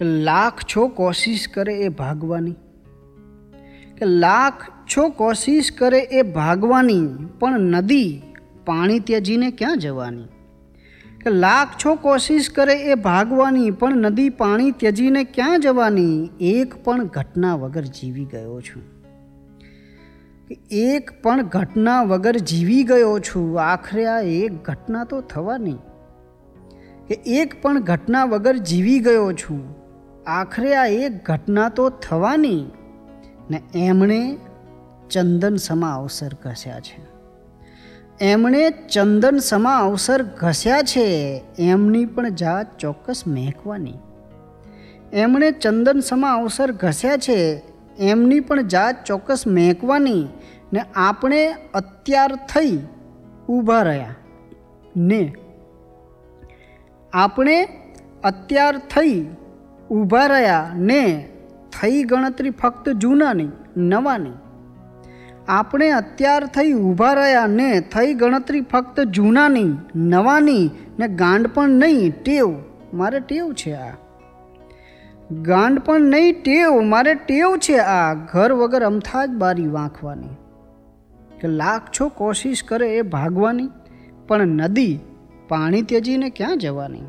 લાખ છો કોશિશ કરે એ ભાગવાની. કે લાખ છો કોશિશ કરે એ ભાગવાની, પણ નદી પાણી ત્યજીને ક્યાં જવાની? કે લાખ છો કોશિશ કરે એ ભાગવાની, પણ નદી પાણી ત્યજીને ક્યાં જવાની? એક પણ ઘટના વગર જીવી ગયો છું. એક પણ ઘટના વગર જીવી ગયો છું. આખરે આ એક ઘટના તો થવાની. કે એક પણ ઘટના વગર જીવી ગયો છું. આખરે આ એક ઘટના તો થવાની ને એમણે ચંદન સમા અવસર ઘસ્યા છે. એમણે ચંદન સમા અવસર ઘસ્યા છે, એમની પણ જાત ચોક્કસ મહેકવાની. એમણે ચંદન સમા અવસર ઘસ્યા છે, એમની પણ જાત ચોક્કસ મહેકવાની ને આપણે અત્યાર થઈ ઊભા રહ્યા ને. આપણે અત્યાર થઈ ઊભા રહ્યા ને થઈ ગણતરી ફક્ત જૂનાની, નવાની. આપણે અત્યાર થઈ ઊભા રહ્યા ને થઈ ગણતરી ફક્ત જૂનાની, નવાની ને ગાંડ પણ નહીં, ટેવ. મારે ટેવ છે આ. ગાંડ પણ નહીં, ટેવ. મારે ટેવ છે આ. ઘર વગર અમથા જ બારી વાંખવાની કે લાખ કોશિશ કરે એ ભાગવાની. પણ નદી, પાણી ત્યજીને ક્યાં જવાની?